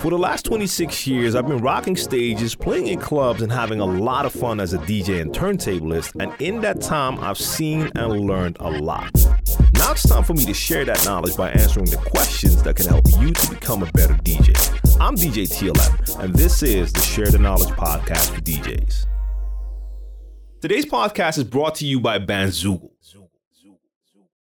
For the last 26 years, I've been rocking stages, playing in clubs, and having a lot of fun as a DJ and turntablist. And in that time, I've seen and learned a lot. Now it's time for me to share that knowledge by answering the questions that can help you to become a better DJ. I'm DJ TLM, and this is the Share the Knowledge podcast for DJs. Today's podcast is brought to you by Bandzoogle.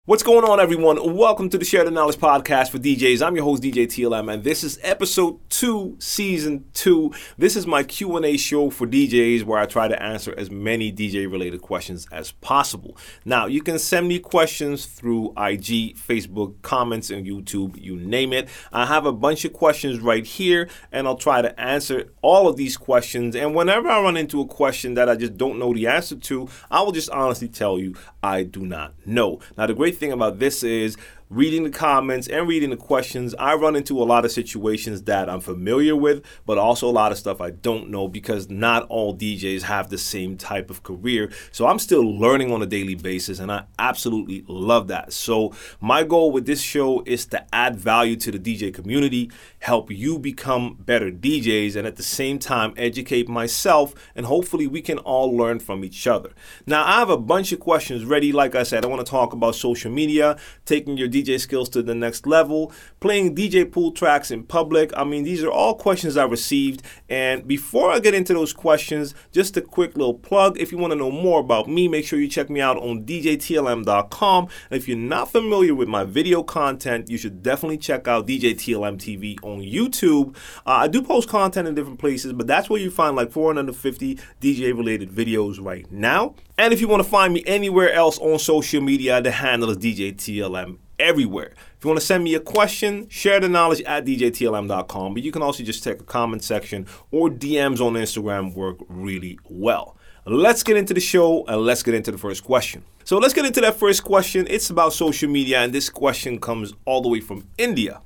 What's going on, everyone? Welcome to the Share the Knowledge podcast for DJs. I'm your host, DJ TLM, and this is episode two, season two. This is my Q&A show for DJs where I try to answer as many DJ-related questions as possible. Now, you can send me questions through IG, Facebook, comments, and YouTube, you name it. I have a bunch of questions right here, and I'll try to answer all of these questions. And whenever I run into a question that I just don't know the answer to, I will just honestly tell you I do not know. Now, the great great thing about this is reading the comments and reading the questions, I run into a lot of situations that I'm familiar with, but also a lot of stuff I don't know because not all DJs have the same type of career. So I'm still learning on a daily basis, and I absolutely love that. So, my goal with this show is to add value to the DJ community, help you become better DJs, and at the same time, educate myself, and hopefully, we can all learn from each other. Now, I have a bunch of questions ready. Like I said, I want to talk about social media, taking your DJ skills to the next level, playing DJ pool tracks in public. I mean, these are all questions I received. And before I get into those questions, just a quick little plug. If you want to know more about me, make sure you check me out on DJTLM.com. And if you're not familiar with my video content, you should definitely check out DJTLM TV on YouTube. Uh, I do post content in different places, but that's where you find like 450 DJ related videos right now. And if you want to find me anywhere else on social media, the handle is DJTLM everywhere. If you want to send me a question, share the knowledge at djtlm.com, but you can also just check the comment section or DMs on Instagram work really well. Let's get into the show and let's get into the first question. So let's get into that first question. It's about social media, and this question comes all the way from India.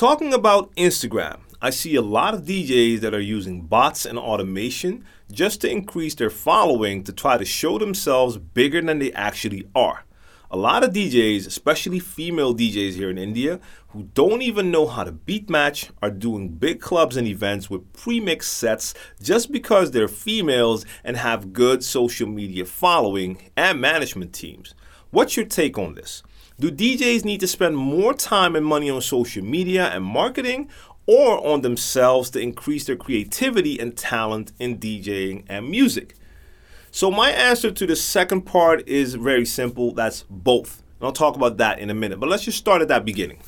Talking about Instagram, I see a lot of DJs that are using bots and automation just to increase their following to try to show themselves bigger than they actually are a lot of DJs, especially female DJs here in India, who don't even know how to beat match, are doing big clubs and events with pre-mixed sets just because they're females and have good social media following and management teams. What's your take on this? Do DJs need to spend more time and money on social media and marketing or on themselves to increase their creativity and talent in DJing and music? So my answer to the second part is very simple. That's both. And I'll talk about that in a minute. But let's just start at that beginning.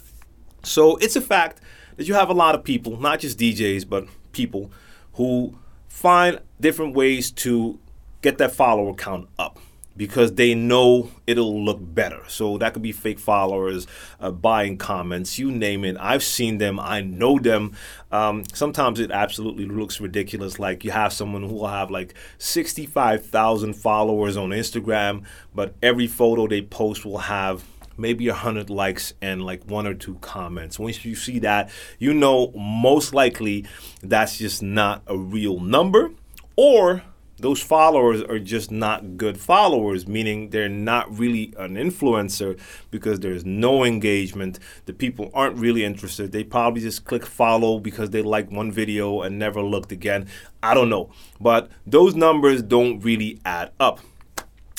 So it's a fact that you have a lot of people, not just DJs, but people who find different ways to get that follower count up because they know it'll look better. So that could be fake followers, uh, buying comments, you name it. I've seen them, I know them. Um, sometimes it absolutely looks ridiculous. Like you have someone who will have like 65,000 followers on Instagram, but every photo they post will have maybe 100 likes and like one or two comments. Once you see that, you know most likely that's just not a real number or those followers are just not good followers, meaning they're not really an influencer because there's no engagement. The people aren't really interested. They probably just click follow because they like one video and never looked again. I don't know. But those numbers don't really add up.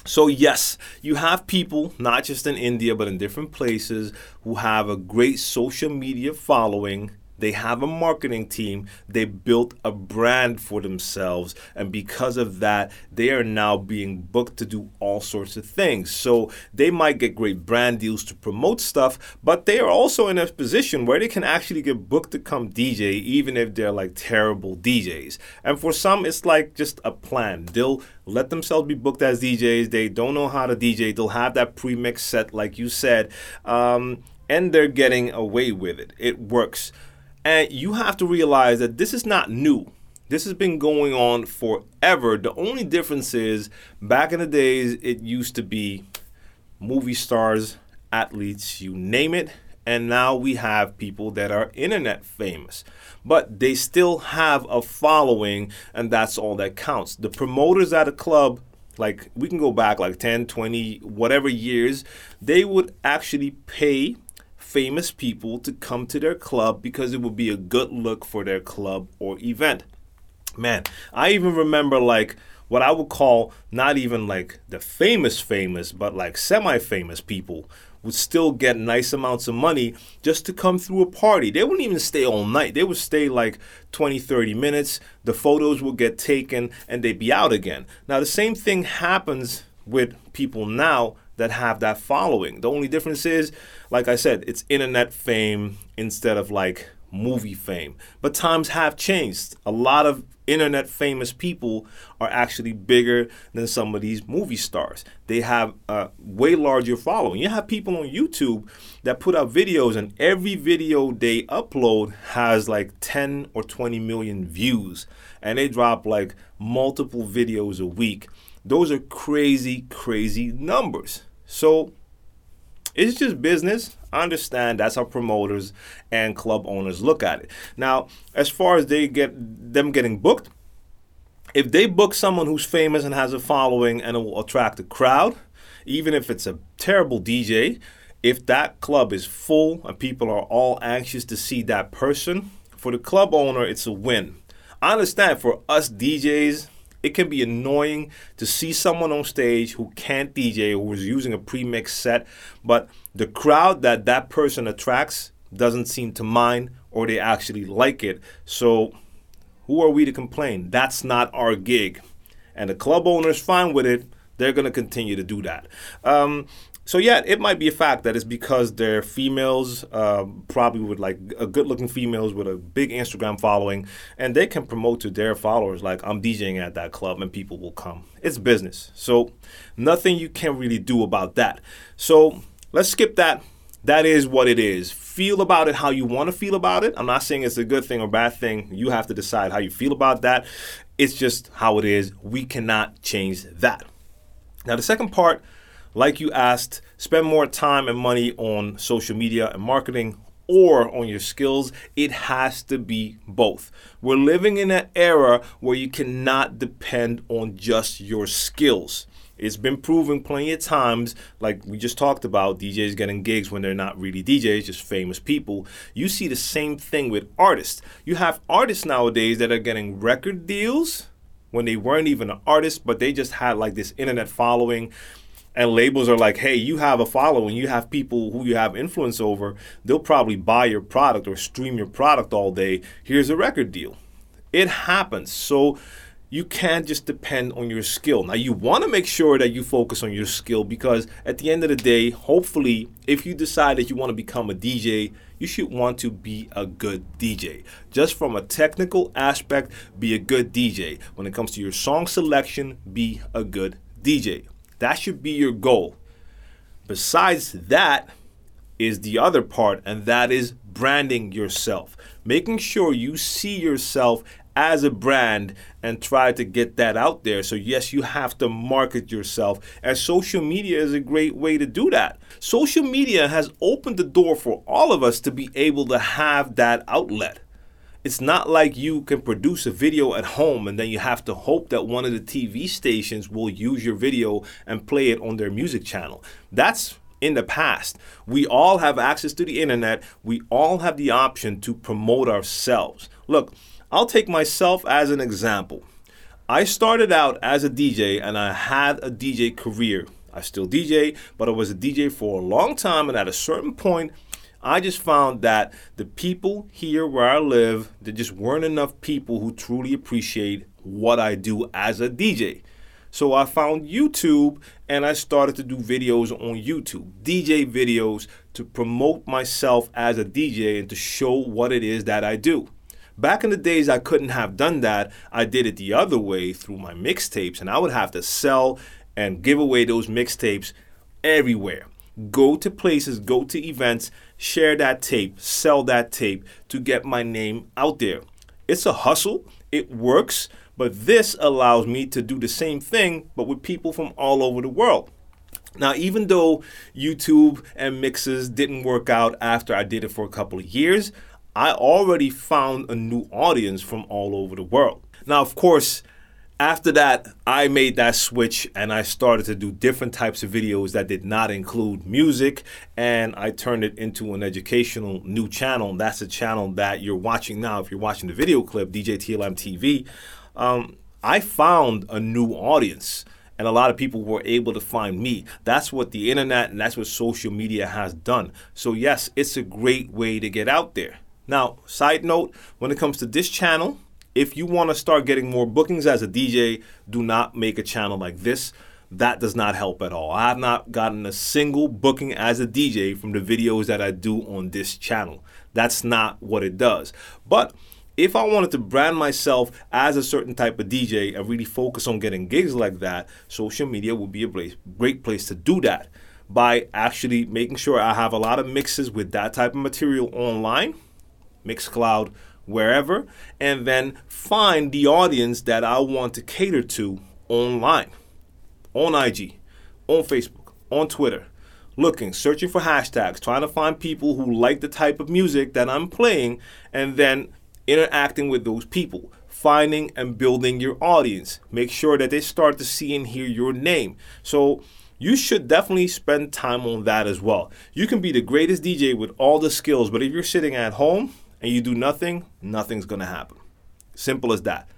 So, yes, you have people, not just in India, but in different places, who have a great social media following they have a marketing team. They built a brand for themselves. And because of that, they are now being booked to do all sorts of things. So they might get great brand deals to promote stuff, but they are also in a position where they can actually get booked to come DJ, even if they're like terrible DJs. And for some, it's like just a plan. They'll let themselves be booked as DJs. They don't know how to DJ. They'll have that pre mix set, like you said. Um, and they're getting away with it. It works. And you have to realize that this is not new. This has been going on forever. The only difference is back in the days, it used to be movie stars, athletes, you name it. And now we have people that are internet famous, but they still have a following, and that's all that counts. The promoters at a club like we can go back like 10 20 whatever years they would actually pay famous people to come to their club because it would be a good look for their club or event. Man, I even remember like what I would call not even like the famous famous, but like semi-famous people would still get nice amounts of money just to come through a party. They wouldn't even stay all night. They would stay like 20, 30 minutes. The photos would get taken and they'd be out again. Now, the same thing happens with people now that have that following. The only difference is, like I said, it's internet fame instead of like movie fame. But times have changed. A lot of internet famous people are actually bigger than some of these movie stars. They have a way larger following. You have people on YouTube that put out videos, and every video they upload has like 10 or 20 million views, and they drop like multiple videos a week. Those are crazy, crazy numbers. So it's just business. I understand that's how promoters and club owners look at it. Now, as far as they get them getting booked, if they book someone who's famous and has a following and it will attract a crowd, even if it's a terrible DJ, if that club is full and people are all anxious to see that person, for the club owner, it's a win. I understand for us DJs, it can be annoying to see someone on stage who can't DJ who is using a pre-mixed set, but the crowd that that person attracts doesn't seem to mind or they actually like it. So who are we to complain? That's not our gig. And the club owner's fine with it. They're going to continue to do that. Um, so yeah, it might be a fact that it's because they're females, uh, probably with like a good-looking females with a big Instagram following, and they can promote to their followers like I'm DJing at that club and people will come. It's business, so nothing you can really do about that. So let's skip that. That is what it is. Feel about it how you want to feel about it. I'm not saying it's a good thing or bad thing. You have to decide how you feel about that. It's just how it is. We cannot change that. Now the second part like you asked, spend more time and money on social media and marketing or on your skills. It has to be both. We're living in an era where you cannot depend on just your skills. It's been proven plenty of times, like we just talked about, DJs getting gigs when they're not really DJs, just famous people. You see the same thing with artists. You have artists nowadays that are getting record deals when they weren't even an artist, but they just had like this internet following and labels are like, hey, you have a following, you have people who you have influence over, they'll probably buy your product or stream your product all day. Here's a record deal. It happens. So you can't just depend on your skill. Now, you want to make sure that you focus on your skill because at the end of the day, hopefully, if you decide that you want to become a DJ, you should want to be a good DJ. Just from a technical aspect, be a good DJ. When it comes to your song selection, be a good DJ. That should be your goal. Besides that, is the other part, and that is branding yourself. Making sure you see yourself as a brand and try to get that out there. So, yes, you have to market yourself, and social media is a great way to do that. Social media has opened the door for all of us to be able to have that outlet. It's not like you can produce a video at home and then you have to hope that one of the TV stations will use your video and play it on their music channel. That's in the past. We all have access to the internet. We all have the option to promote ourselves. Look, I'll take myself as an example. I started out as a DJ and I had a DJ career. I still DJ, but I was a DJ for a long time, and at a certain point, I just found that the people here where I live, there just weren't enough people who truly appreciate what I do as a DJ. So I found YouTube and I started to do videos on YouTube, DJ videos to promote myself as a DJ and to show what it is that I do. Back in the days, I couldn't have done that. I did it the other way through my mixtapes, and I would have to sell and give away those mixtapes everywhere. Go to places, go to events, share that tape, sell that tape to get my name out there. It's a hustle, it works, but this allows me to do the same thing, but with people from all over the world. Now, even though YouTube and mixes didn't work out after I did it for a couple of years, I already found a new audience from all over the world. Now, of course, after that, I made that switch and I started to do different types of videos that did not include music. And I turned it into an educational new channel. That's a channel that you're watching now. If you're watching the video clip, DJ TLM TV, um, I found a new audience and a lot of people were able to find me. That's what the internet and that's what social media has done. So, yes, it's a great way to get out there. Now, side note when it comes to this channel, if you want to start getting more bookings as a DJ, do not make a channel like this. That does not help at all. I have not gotten a single booking as a DJ from the videos that I do on this channel. That's not what it does. But if I wanted to brand myself as a certain type of DJ and really focus on getting gigs like that, social media would be a great place to do that by actually making sure I have a lot of mixes with that type of material online, Mixcloud, wherever, and then find the audience that I want to cater to online, on IG, on Facebook, on Twitter. Looking, searching for hashtags, trying to find people who like the type of music that I'm playing, and then interacting with those people, finding and building your audience. Make sure that they start to see and hear your name. So, you should definitely spend time on that as well. You can be the greatest DJ with all the skills, but if you're sitting at home and you do nothing, nothing's gonna happen. Simple as that.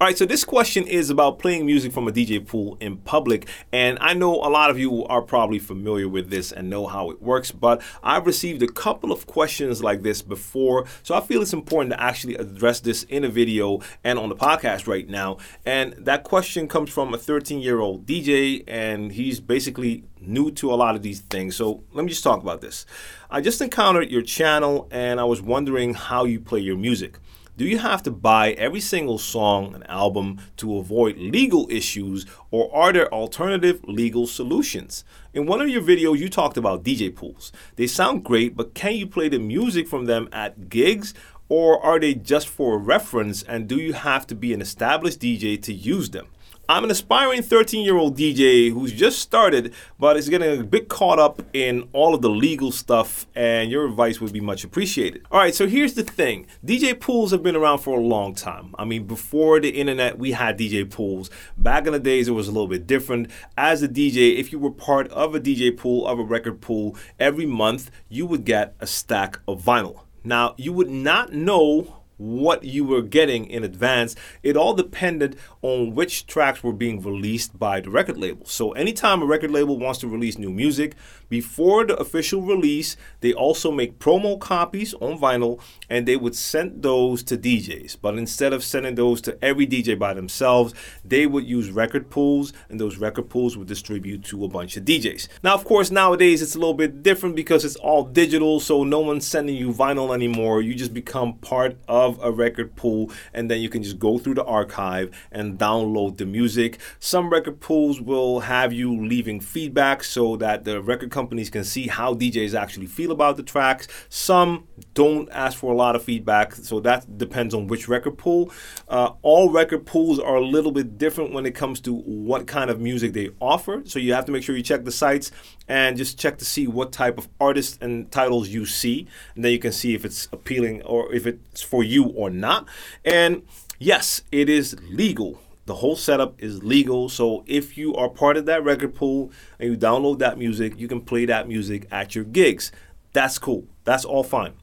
All right, so this question is about playing music from a DJ pool in public. And I know a lot of you are probably familiar with this and know how it works, but I've received a couple of questions like this before. So I feel it's important to actually address this in a video and on the podcast right now. And that question comes from a 13 year old DJ, and he's basically new to a lot of these things. So let me just talk about this. I just encountered your channel and I was wondering how you play your music. Do you have to buy every single song and album to avoid legal issues, or are there alternative legal solutions? In one of your videos, you talked about DJ pools. They sound great, but can you play the music from them at gigs, or are they just for reference, and do you have to be an established DJ to use them? I'm an aspiring 13 year old DJ who's just started, but is getting a bit caught up in all of the legal stuff, and your advice would be much appreciated. All right, so here's the thing DJ pools have been around for a long time. I mean, before the internet, we had DJ pools. Back in the days, it was a little bit different. As a DJ, if you were part of a DJ pool, of a record pool, every month you would get a stack of vinyl. Now, you would not know what you were getting in advance. It all depended on which tracks were being released by the record label. So, anytime a record label wants to release new music, before the official release, they also make promo copies on vinyl and they would send those to DJs. But instead of sending those to every DJ by themselves, they would use record pools and those record pools would distribute to a bunch of DJs. Now, of course, nowadays it's a little bit different because it's all digital, so no one's sending you vinyl anymore. You just become part of a record pool and then you can just go through the archive and download the music. Some record pools will have you leaving feedback so that the record companies can see how DJs actually feel about the tracks. Some don't ask for a lot of feedback, so that depends on which record pool. Uh, all record pools are a little bit different when it comes to what kind of music they offer, so you have to make sure you check the sites and just check to see what type of artists and titles you see, and then you can see if it's appealing or if it's for you or not. And yes, it is legal the whole setup is legal. So if you are part of that record pool and you download that music, you can play that music at your gigs. That's cool. That's all fine.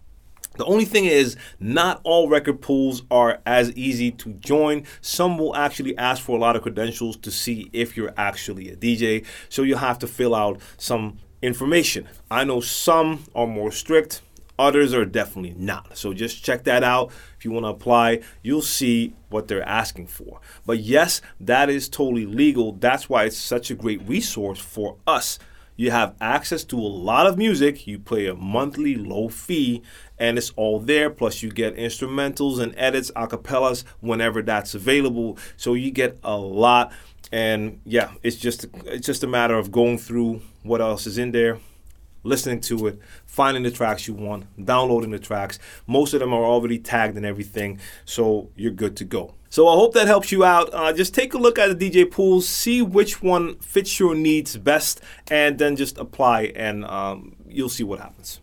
The only thing is, not all record pools are as easy to join. Some will actually ask for a lot of credentials to see if you're actually a DJ. So you'll have to fill out some information. I know some are more strict, Others are definitely not. So just check that out. If you want to apply, you'll see what they're asking for. But yes, that is totally legal. That's why it's such a great resource for us. You have access to a lot of music. You pay a monthly low fee, and it's all there. Plus, you get instrumentals and edits, acapellas whenever that's available. So you get a lot. And yeah, it's just it's just a matter of going through what else is in there, listening to it, finding the tracks you want, downloading the tracks. Most of them are already tagged and everything, so you're good to go. So I hope that helps you out. Uh, just take a look at the DJ pools, see which one fits your needs best, and then just apply, and um, you'll see what happens.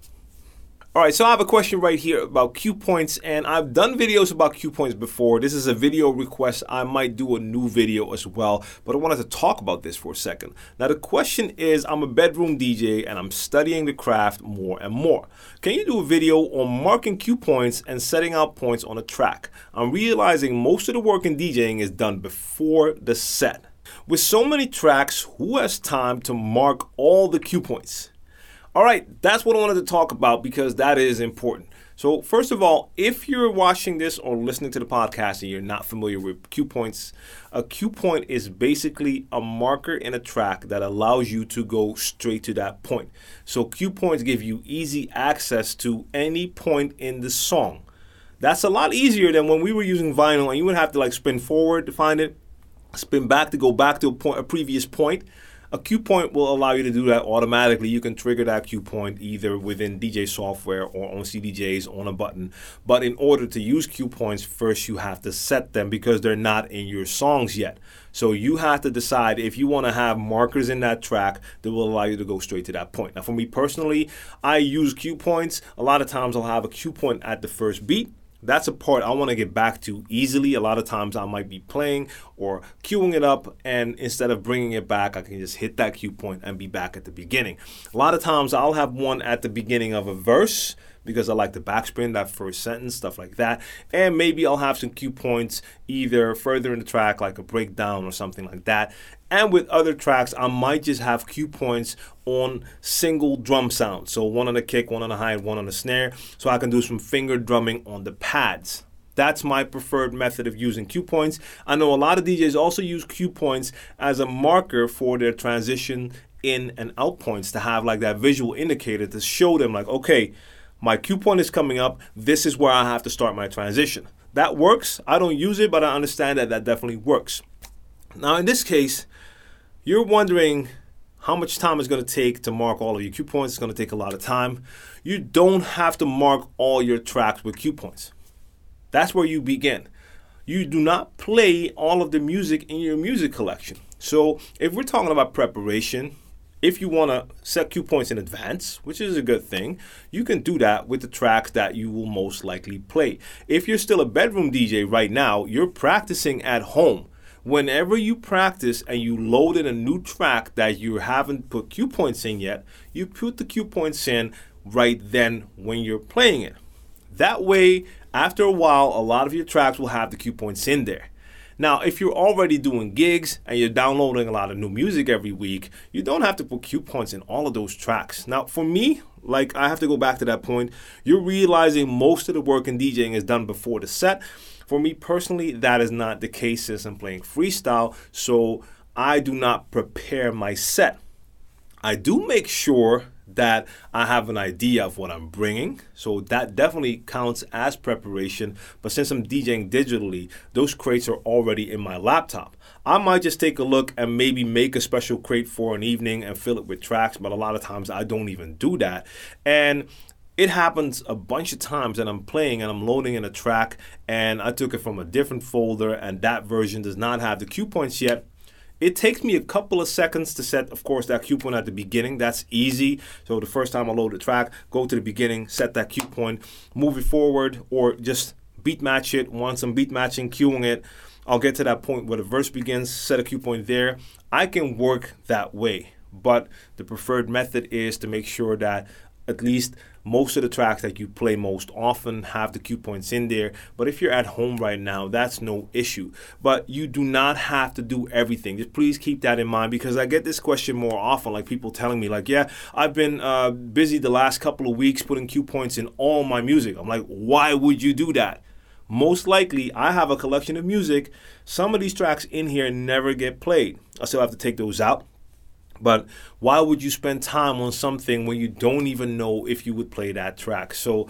All right, so I have a question right here about cue points, and I've done videos about cue points before. This is a video request. I might do a new video as well, but I wanted to talk about this for a second. Now, the question is I'm a bedroom DJ and I'm studying the craft more and more. Can you do a video on marking cue points and setting out points on a track? I'm realizing most of the work in DJing is done before the set. With so many tracks, who has time to mark all the cue points? All right, that's what I wanted to talk about because that is important. So, first of all, if you're watching this or listening to the podcast and you're not familiar with cue points, a cue point is basically a marker in a track that allows you to go straight to that point. So, cue points give you easy access to any point in the song. That's a lot easier than when we were using vinyl and you would have to like spin forward to find it, spin back to go back to a point a previous point. A cue point will allow you to do that automatically. You can trigger that cue point either within DJ software or on CDJs on a button. But in order to use cue points, first you have to set them because they're not in your songs yet. So you have to decide if you want to have markers in that track that will allow you to go straight to that point. Now, for me personally, I use cue points. A lot of times I'll have a cue point at the first beat that's a part I want to get back to easily. A lot of times I might be playing or queuing it up, and instead of bringing it back, I can just hit that cue point and be back at the beginning. A lot of times I'll have one at the beginning of a verse because I like to backspin that first sentence, stuff like that. And maybe I'll have some cue points either further in the track, like a breakdown or something like that. And with other tracks, I might just have cue points on single drum sounds. So one on the kick, one on the hi, one on the snare. So I can do some finger drumming on the pads. That's my preferred method of using cue points. I know a lot of DJs also use cue points as a marker for their transition in and out points to have like that visual indicator to show them like, okay, my cue point is coming up. This is where I have to start my transition. That works. I don't use it, but I understand that that definitely works. Now, in this case, you're wondering how much time it's going to take to mark all of your cue points. It's going to take a lot of time. You don't have to mark all your tracks with cue points. That's where you begin. You do not play all of the music in your music collection. So, if we're talking about preparation, if you want to set cue points in advance, which is a good thing, you can do that with the tracks that you will most likely play. If you're still a bedroom DJ right now, you're practicing at home. Whenever you practice and you load in a new track that you haven't put cue points in yet, you put the cue points in right then when you're playing it. That way, after a while, a lot of your tracks will have the cue points in there. Now, if you're already doing gigs and you're downloading a lot of new music every week, you don't have to put cue points in all of those tracks. Now, for me, like I have to go back to that point, you're realizing most of the work in DJing is done before the set. For me personally, that is not the case since I'm playing freestyle, so I do not prepare my set. I do make sure that I have an idea of what I'm bringing. So that definitely counts as preparation. But since I'm DJing digitally, those crates are already in my laptop. I might just take a look and maybe make a special crate for an evening and fill it with tracks, but a lot of times I don't even do that. And it happens a bunch of times that I'm playing and I'm loading in a track and I took it from a different folder and that version does not have the cue points yet it takes me a couple of seconds to set, of course, that cue point at the beginning. That's easy. So the first time I load the track, go to the beginning, set that cue point, move it forward, or just beat match it. Once I'm beat matching, cueing it, I'll get to that point where the verse begins, set a cue point there. I can work that way. But the preferred method is to make sure that at least most of the tracks that you play most often have the cue points in there. But if you're at home right now, that's no issue. But you do not have to do everything. Just please keep that in mind because I get this question more often. Like people telling me, like, yeah, I've been uh, busy the last couple of weeks putting cue points in all my music. I'm like, why would you do that? Most likely, I have a collection of music. Some of these tracks in here never get played. I still have to take those out but why would you spend time on something when you don't even know if you would play that track? So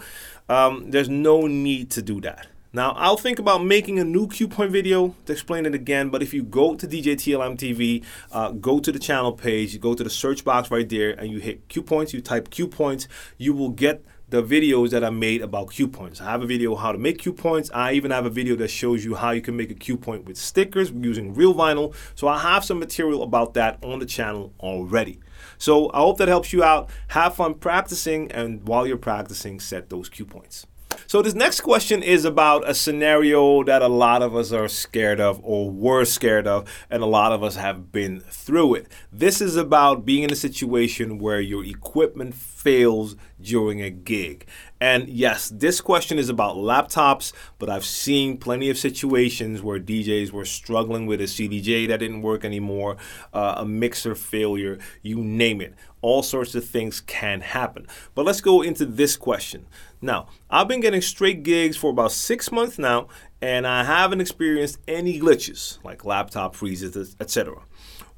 um, there's no need to do that. Now, I'll think about making a new cue point video to explain it again, but if you go to DJ TLM TV, uh, go to the channel page, you go to the search box right there, and you hit cue points, you type cue points, you will get the videos that I made about cue points. I have a video how to make cue points. I even have a video that shows you how you can make a cue point with stickers using real vinyl. So I have some material about that on the channel already. So I hope that helps you out. Have fun practicing, and while you're practicing, set those cue points. So, this next question is about a scenario that a lot of us are scared of or were scared of, and a lot of us have been through it. This is about being in a situation where your equipment fails during a gig. And yes, this question is about laptops, but I've seen plenty of situations where DJs were struggling with a CDJ that didn't work anymore, uh, a mixer failure, you name it. All sorts of things can happen. But let's go into this question. Now, I've been getting straight gigs for about six months now, and I haven't experienced any glitches like laptop freezes, etc.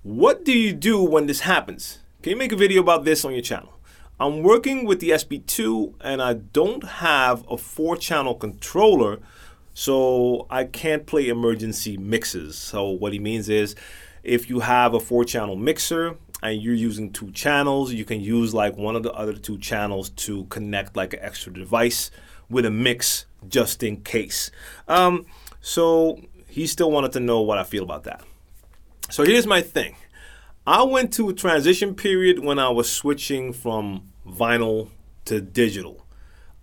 What do you do when this happens? Can you make a video about this on your channel? I'm working with the SB2 and I don't have a four channel controller, so I can't play emergency mixes. So, what he means is if you have a four channel mixer and you're using two channels, you can use like one of the other two channels to connect like an extra device with a mix just in case. Um, so, he still wanted to know what I feel about that. So, here's my thing I went to a transition period when I was switching from vinyl to digital.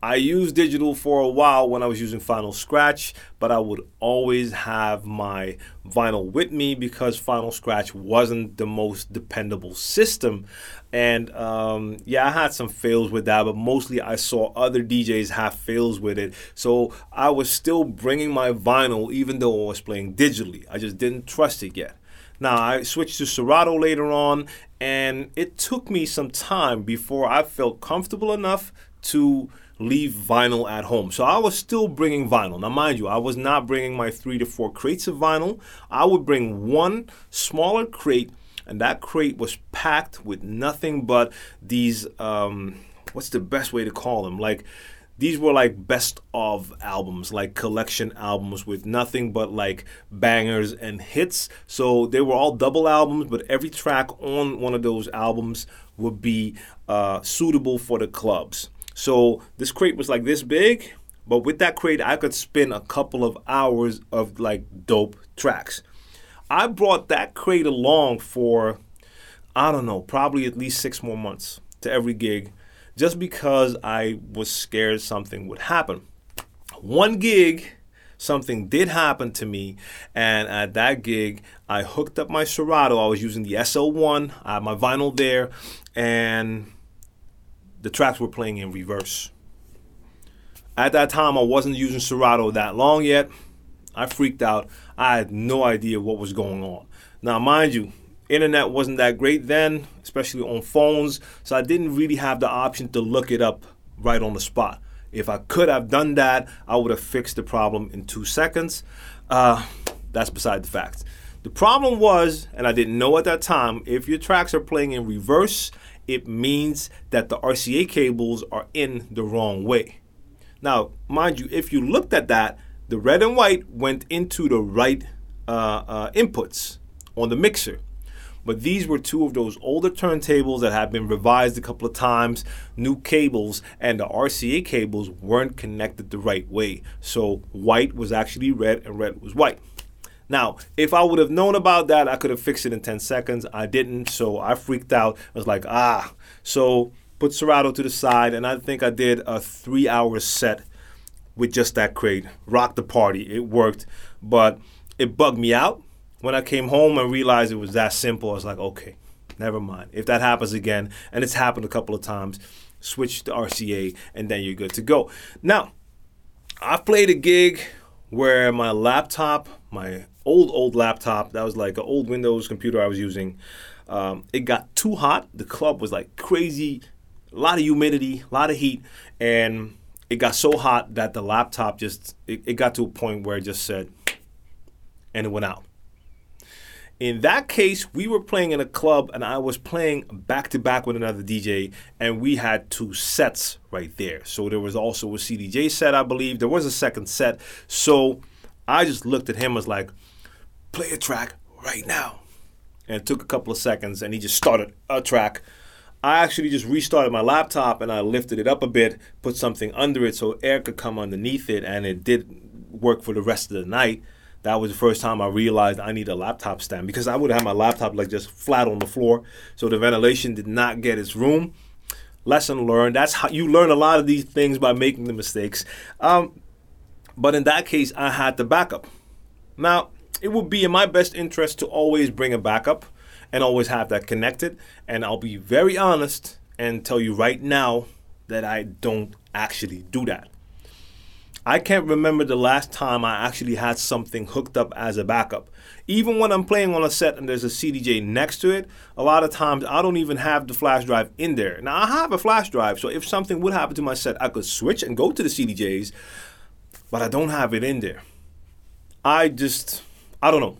I used digital for a while when I was using Final Scratch, but I would always have my vinyl with me because Final Scratch wasn't the most dependable system. And um, yeah, I had some fails with that, but mostly I saw other DJs have fails with it. So I was still bringing my vinyl even though I was playing digitally. I just didn't trust it yet. Now, I switched to Serato later on, and it took me some time before I felt comfortable enough to leave vinyl at home. So I was still bringing vinyl. Now, mind you, I was not bringing my three to four crates of vinyl. I would bring one smaller crate, and that crate was packed with nothing but these. Um, what's the best way to call them? Like these were like best of albums, like collection albums with nothing but like bangers and hits. So they were all double albums, but every track on one of those albums would be uh, suitable for the clubs. So this crate was like this big, but with that crate, I could spin a couple of hours of like dope tracks. I brought that crate along for, I don't know, probably at least six more months to every gig just because I was scared something would happen. One gig, something did happen to me, and at that gig, I hooked up my Serato. I was using the SL1, I had my vinyl there, and the tracks were playing in reverse. At that time, I wasn't using Serato that long yet. I freaked out. I had no idea what was going on. Now, mind you, internet wasn't that great then, especially on phones, so I didn't really have the option to look it up right on the spot. If I could have done that, I would have fixed the problem in two seconds. Uh, that's beside the fact. The problem was, and I didn't know at that time, if your tracks are playing in reverse, it means that the RCA cables are in the wrong way. Now, mind you, if you looked at that, the red and white went into the right uh, uh, inputs on the mixer. But these were two of those older turntables that had been revised a couple of times, new cables, and the RCA cables weren't connected the right way. So white was actually red and red was white. Now, if I would have known about that, I could have fixed it in 10 seconds. I didn't, so I freaked out. I was like, ah. So put Serato to the side, and I think I did a three hour set with just that crate. Rocked the party. It worked, but it bugged me out when I came home and realized it was that simple, I was like, okay, never mind. If that happens again, and it's happened a couple of times, switch to RCA and then you're good to go. Now, I've played a gig where my laptop, my old, old laptop, that was like an old Windows computer I was using, um, it got too hot. The club was like crazy, a lot of humidity, a lot of heat, and it got so hot that the laptop just, it, it got to a point where it just said, and it went out. In that case, we were playing in a club and I was playing back to back with another DJ, and we had two sets right there. So there was also a CDJ set, I believe. There was a second set. So I just looked at him as like, play a track right now. And it took a couple of seconds and he just started a track. I actually just restarted my laptop and I lifted it up a bit, put something under it so air could come underneath it, and it did work for the rest of the night. That was the first time I realized I need a laptop stand because I would have my laptop like just flat on the floor, so the ventilation did not get its room. Lesson learned. That's how you learn a lot of these things by making the mistakes. Um, but in that case, I had the backup. Now, it would be in my best interest to always bring a backup and always have that connected. And I'll be very honest and tell you right now that I don't actually do that. I can't remember the last time I actually had something hooked up as a backup. Even when I'm playing on a set and there's a CDJ next to it, a lot of times I don't even have the flash drive in there. Now I have a flash drive, so if something would happen to my set, I could switch and go to the CDJs, but I don't have it in there. I just, I don't know.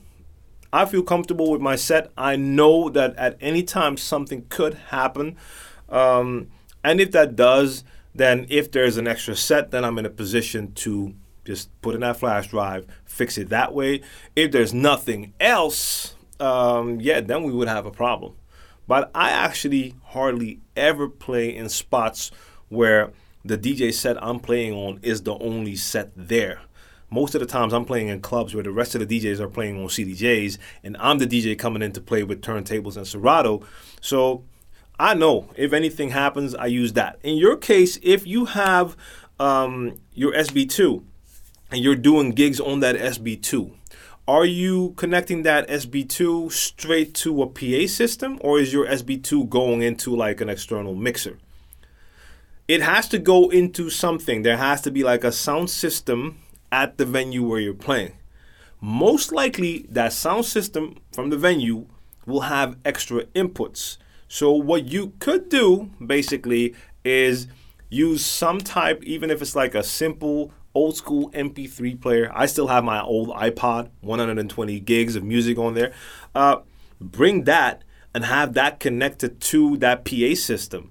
I feel comfortable with my set. I know that at any time something could happen. Um, and if that does, then if there's an extra set, then I'm in a position to just put in that flash drive, fix it that way. If there's nothing else, um, yeah, then we would have a problem. But I actually hardly ever play in spots where the DJ set I'm playing on is the only set there. Most of the times I'm playing in clubs where the rest of the DJs are playing on CDJs, and I'm the DJ coming in to play with turntables and Serato. So I know if anything happens, I use that. In your case, if you have um, your SB2 and you're doing gigs on that SB2, are you connecting that SB2 straight to a PA system or is your SB2 going into like an external mixer? It has to go into something. There has to be like a sound system at the venue where you're playing. Most likely, that sound system from the venue will have extra inputs. So what you could do basically is use some type, even if it's like a simple old school MP3 player. I still have my old iPod, 120 gigs of music on there. Uh, bring that and have that connected to that PA system.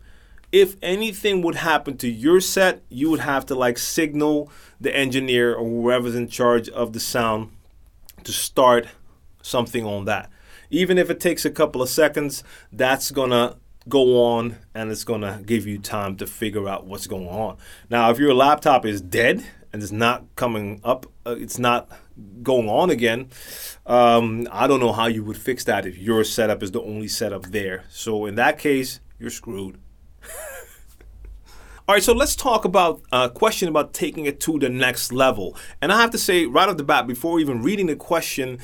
If anything would happen to your set, you would have to like signal the engineer or whoever's in charge of the sound to start something on that even if it takes a couple of seconds, that's gonna go on and it's gonna give you time to figure out what's going on. Now, if your laptop is dead and it's not coming up, uh, it's not going on again. Um, I don't know how you would fix that if your setup is the only setup there. So in that case, you're screwed. All right, so let's talk about a question about taking it to the next level. And I have to say right off the bat, before even reading the question,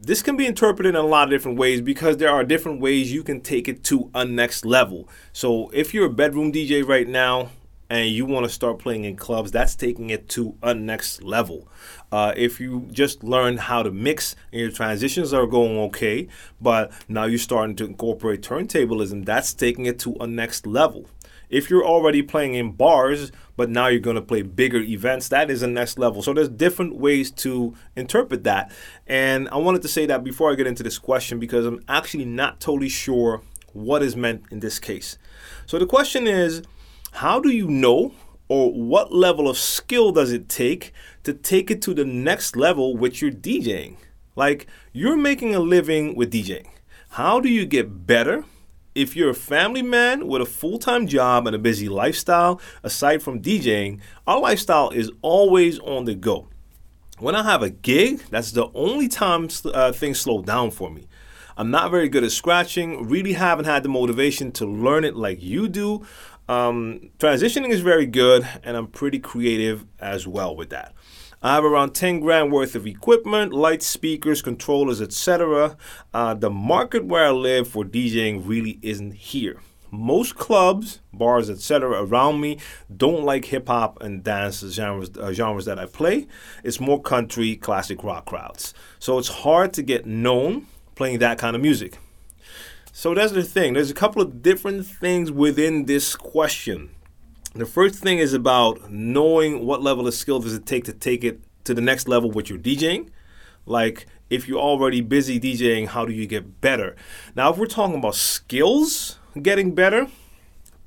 this can be interpreted in a lot of different ways because there are different ways you can take it to a next level. So if you're a bedroom DJ right now and you want to start playing in clubs, that's taking it to a next level. Uh, if you just learned how to mix and your transitions are going okay, but now you're starting to incorporate turntablism, that's taking it to a next level. If you're already playing in bars, but now you're going to play bigger events, that is the next level. So there's different ways to interpret that. And I wanted to say that before I get into this question because I'm actually not totally sure what is meant in this case. So the question is how do you know or what level of skill does it take to take it to the next level with your DJing? Like you're making a living with DJing. How do you get better if you're a family man with a full time job and a busy lifestyle, aside from DJing, our lifestyle is always on the go. When I have a gig, that's the only time uh, things slow down for me. I'm not very good at scratching, really haven't had the motivation to learn it like you do. Um, transitioning is very good, and I'm pretty creative as well with that. I have around 10 grand worth of equipment, lights, speakers, controllers, etc. Uh, the market where I live for DJing really isn't here. Most clubs, bars, etc., around me don't like hip hop and dance genres, uh, genres that I play. It's more country, classic rock crowds. So it's hard to get known playing that kind of music. So that's the thing. There's a couple of different things within this question. The first thing is about knowing what level of skill does it take to take it to the next level with your DJing. Like if you're already busy DJing, how do you get better? Now, if we're talking about skills getting better,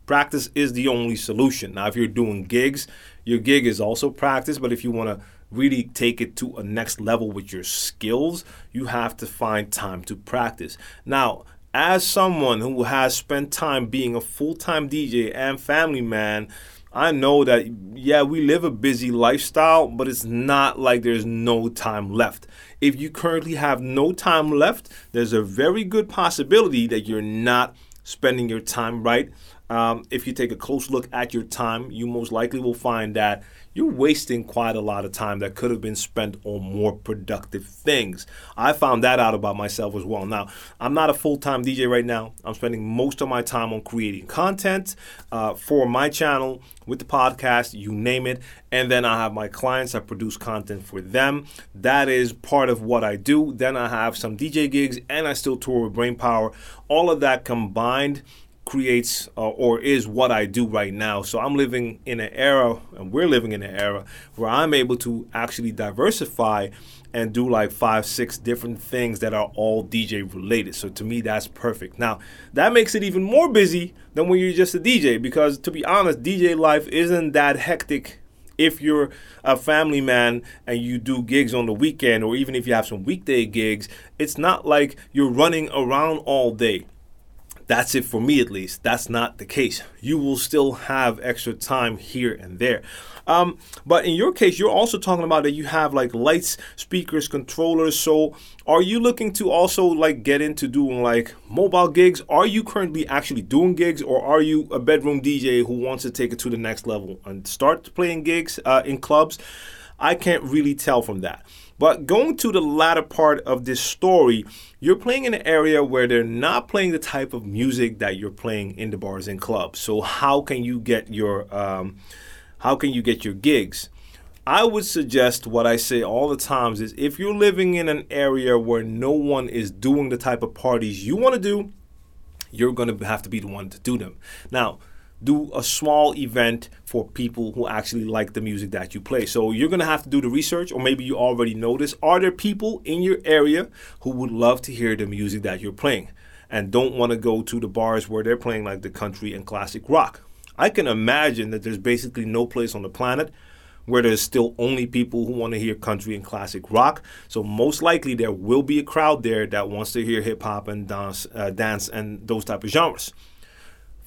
practice is the only solution. Now, if you're doing gigs, your gig is also practice, but if you want to really take it to a next level with your skills, you have to find time to practice. Now, as someone who has spent time being a full time DJ and family man, I know that, yeah, we live a busy lifestyle, but it's not like there's no time left. If you currently have no time left, there's a very good possibility that you're not spending your time right. Um, if you take a close look at your time, you most likely will find that you're wasting quite a lot of time that could have been spent on more productive things. I found that out about myself as well. Now, I'm not a full time DJ right now. I'm spending most of my time on creating content uh, for my channel with the podcast, you name it. And then I have my clients, I produce content for them. That is part of what I do. Then I have some DJ gigs and I still tour with Brainpower. All of that combined creates uh, or is what I do right now. So I'm living in an era, and we're living in an era where I'm able to actually diversify and do like five, six different things that are all DJ related. So to me, that's perfect. Now, that makes it even more busy than when you're just a DJ because to be honest, DJ life isn't that hectic if you're a family man and you do gigs on the weekend or even if you have some weekday gigs, it's not like you're running around all day that's it for me, at least. That's not the case. You will still have extra time here and there. Um, but in your case, you're also talking about that you have like lights, speakers, controllers. So are you looking to also like get into doing like mobile gigs? Are you currently actually doing gigs or are you a bedroom DJ who wants to take it to the next level and start playing gigs uh, in clubs? I can't really tell from that. But going to the latter part of this story, you're playing in an area where they're not playing the type of music that you're playing in the bars and clubs. So how can you get your um, how can you get your gigs? I would suggest what I say all the times is if you're living in an area where no one is doing the type of parties you want to do, you're going to have to be the one to do them. Now, do a small event for people who actually like the music that you play. So you're going to have to do the research, or maybe you already know this. Are there people in your area who would love to hear the music that you're playing and don't want to go to the bars where they're playing like the country and classic rock? I can imagine that there's basically no place on the planet where there's still only people who want to hear country and classic rock. So most likely there will be a crowd there that wants to hear hip hop and dance, uh, dance and those type of genres.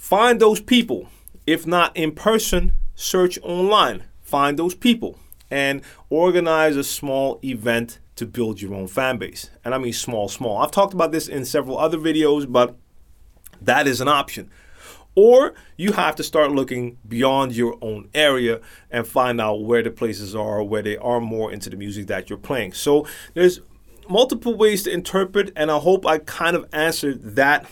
Find those people. If not in person, search online. Find those people and organize a small event to build your own fan base. And I mean small, small. I've talked about this in several other videos, but that is an option. Or you have to start looking beyond your own area and find out where the places are, where they are more into the music that you're playing. So there's multiple ways to interpret, and I hope I kind of answered that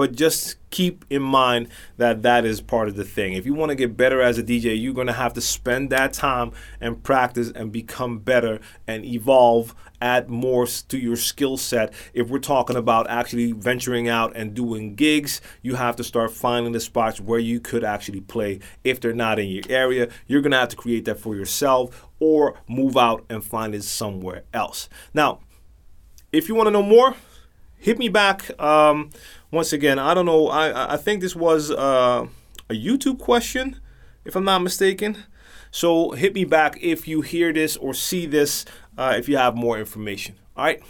but just keep in mind that that is part of the thing. If you want to get better as a DJ, you're going to have to spend that time and practice and become better and evolve, add more to your skill set. If we're talking about actually venturing out and doing gigs, you have to start finding the spots where you could actually play. If they're not in your area, you're going to have to create that for yourself or move out and find it somewhere else. Now, if you want to know more, hit me back. Um, once again, I don't know. I I think this was uh, a YouTube question, if I'm not mistaken. So hit me back if you hear this or see this. Uh, if you have more information. All right.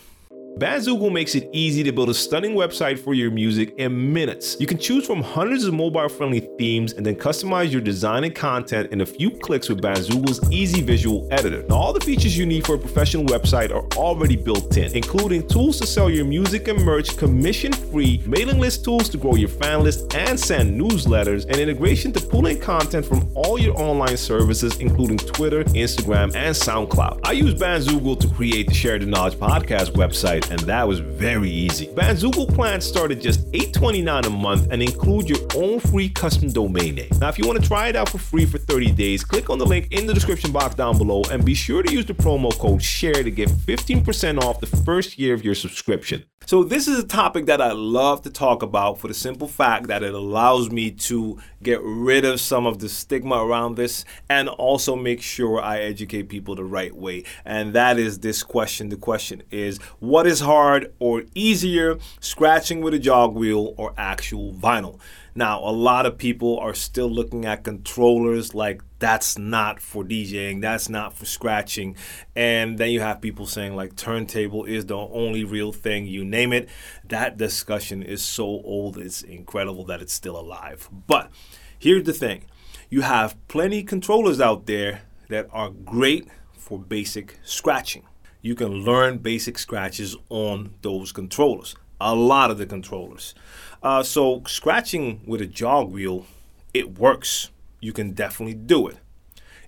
Bandzoogle makes it easy to build a stunning website for your music in minutes. You can choose from hundreds of mobile-friendly themes and then customize your design and content in a few clicks with Bandzoogle's easy visual editor. Now, all the features you need for a professional website are already built in, including tools to sell your music and merch commission-free, mailing list tools to grow your fan list and send newsletters, and integration to pull in content from all your online services, including Twitter, Instagram, and SoundCloud. I use Bandzoogle to create the Share the Knowledge podcast website and that was very easy. Bandzoogle plans start at just $8.29 a month and include your own free custom domain name. Now, if you want to try it out for free for 30 days, click on the link in the description box down below and be sure to use the promo code SHARE to get 15% off the first year of your subscription. So, this is a topic that I love to talk about for the simple fact that it allows me to get rid of some of the stigma around this and also make sure I educate people the right way. And that is this question. The question is what is hard or easier, scratching with a jog wheel or actual vinyl? Now, a lot of people are still looking at controllers like that's not for DJing, that's not for scratching. And then you have people saying like turntable is the only real thing, you name it. That discussion is so old, it's incredible that it's still alive. But here's the thing you have plenty controllers out there that are great for basic scratching. You can learn basic scratches on those controllers, a lot of the controllers. Uh, so, scratching with a jog wheel, it works. You can definitely do it.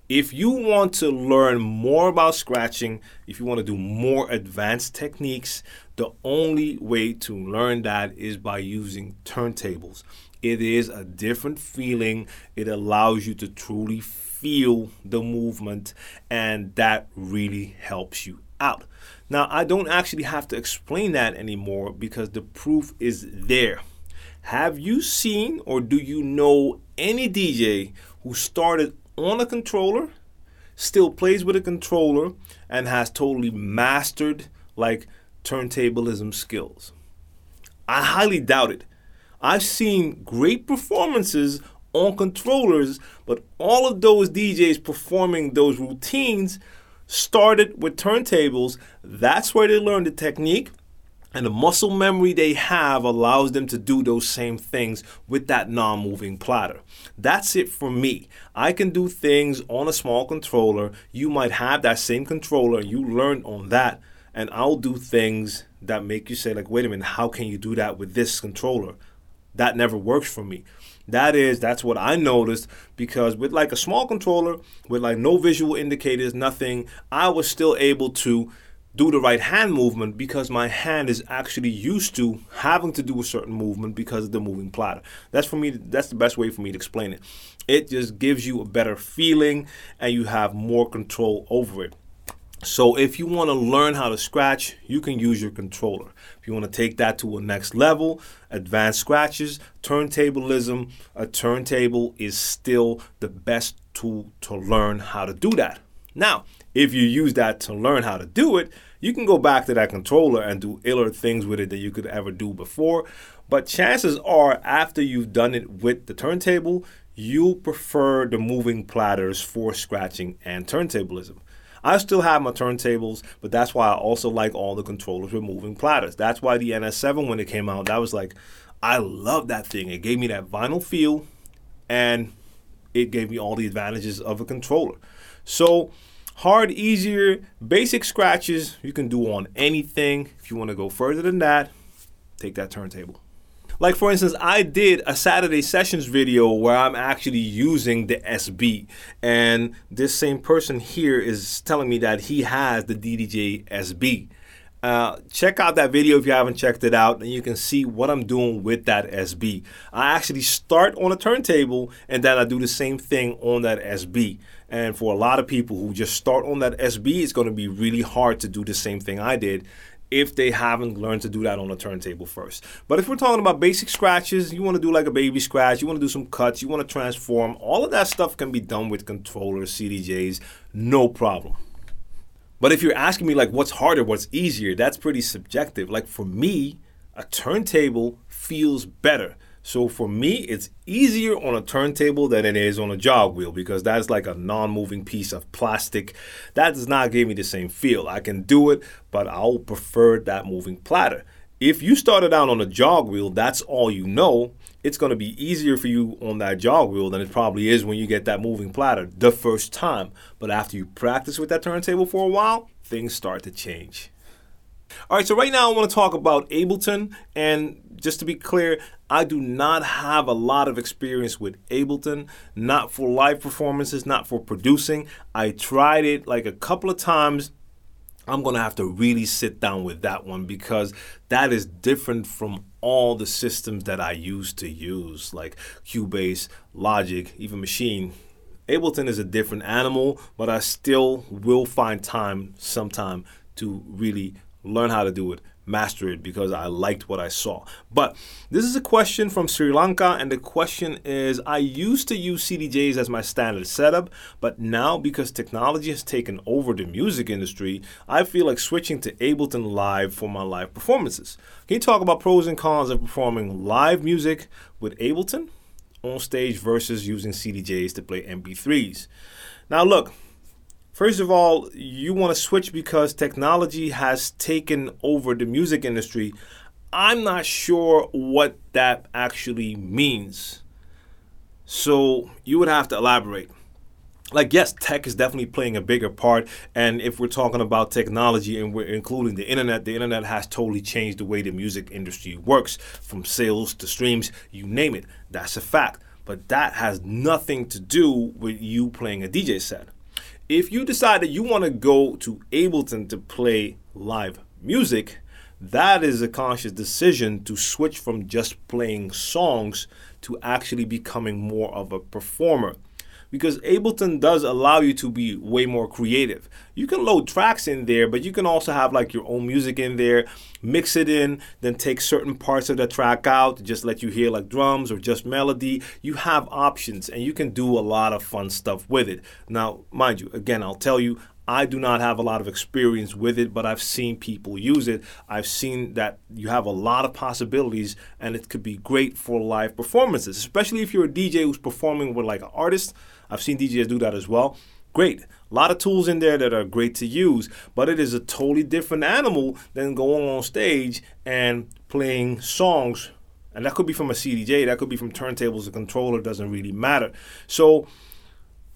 If you want to learn more about scratching, if you want to do more advanced techniques, the only way to learn that is by using turntables. It is a different feeling. It allows you to truly feel the movement, and that really helps you out. Now, I don't actually have to explain that anymore because the proof is there. Have you seen or do you know any DJ who started on a controller, still plays with a controller, and has totally mastered like turntablism skills? I highly doubt it. I've seen great performances on controllers, but all of those DJs performing those routines started with turntables. That's where they learned the technique. And the muscle memory they have allows them to do those same things with that non moving platter. That's it for me. I can do things on a small controller. You might have that same controller, you learn on that, and I'll do things that make you say, like, wait a minute, how can you do that with this controller? that never works for me. That is, that's what I noticed because with like a small controller, with like no visual indicators, nothing, I was still able to do the right hand movement because my hand is actually used to having to do a certain movement because of the moving platter. That's for me, that's the best way for me to explain it. It just gives you a better feeling and you have more control over it. So if you want to learn how to scratch, you can use your controller. If you want to take that to a next level, advanced scratches, turntablism, a turntable is still the best tool to learn how to do that. Now, if you use that to learn how to do it, you can go back to that controller and do iller things with it that you could ever do before. But chances are, after you've done it with the turntable, you'll prefer the moving platters for scratching and turntablism. I still have my turntables, but that's why I also like all the controllers with moving platters. That's why the NS7 when it came out, that was like, I love that thing. It gave me that vinyl feel, and it gave me all the advantages of a controller. So hard, easier, basic scratches you can do on anything. If you want to go further than that, take that turntable. Like for instance, I did a Saturday sessions video where I'm actually using the SB, and this same person here is telling me that he has the DDJ SB. Uh, check out that video if you haven't checked it out, and you can see what I'm doing with that SB. I actually start on a turntable, and then I do the same thing on that SB. And for a lot of people who just start on that SB, it's going to be really hard to do the same thing I did if they haven't learned to do that on a turntable first. But if we're talking about basic scratches, you want to do like a baby scratch, you want to do some cuts, you want to transform, all of that stuff can be done with controllers, CDJs, no problem. But if you're asking me like what's harder, what's easier, that's pretty subjective. Like for me, a turntable feels better so for me, it's easier on a turntable than it is on a jog wheel because that's like a non-moving piece of plastic. That does not give me the same feel. I can do it, but I'll prefer that moving platter. If you started out on a jog wheel, that's all you know. It's going to be easier for you on that jog wheel than it probably is when you get that moving platter the first time. But after you practice with that turntable for a while, things start to change. All right, so right now I want to talk about Ableton. And just to be clear, I do not have a lot of experience with Ableton, not for live performances, not for producing. I tried it like a couple of times. I'm going to have to really sit down with that one because that is different from all the systems that I used to use, like Cubase, Logic, even Machine. Ableton is a different animal, but I still will find time sometime to really learn how to do it master it because I liked what I saw. But this is a question from Sri Lanka, and the question is I used to use CDJs as my standard setup, but now because technology has taken over the music industry, I feel like switching to Ableton Live for my live performances. Can you talk about pros and cons of performing live music with Ableton on stage versus using CDJs to play MP3s? Now, look, First of all, you want to switch because technology has taken over the music industry. I'm not sure what that actually means. So you would have to elaborate. Like, yes, tech is definitely playing a bigger part. And if we're talking about technology and we're including the internet, the internet has totally changed the way the music industry works from sales to streams, you name it. That's a fact. But that has nothing to do with you playing a DJ set if you decide that you want to go to Ableton to play live music, that is a conscious decision to switch from just playing songs to actually becoming more of a performer because Ableton does allow you to be way more creative. You can load tracks in there, but you can also have like your own music in there, mix it in, then take certain parts of the track out, just let you hear like drums or just melody. You have options and you can do a lot of fun stuff with it. Now, mind you, again, I'll tell you, I do not have a lot of experience with it, but I've seen people use it. I've seen that you have a lot of possibilities and it could be great for live performances, especially if you're a DJ who's performing with like an artist. I've seen DJs do that as well. Great. A lot of tools in there that are great to use, but it is a totally different animal than going on stage and playing songs. And that could be from a CDJ, that could be from turntables, a controller, doesn't really matter. So,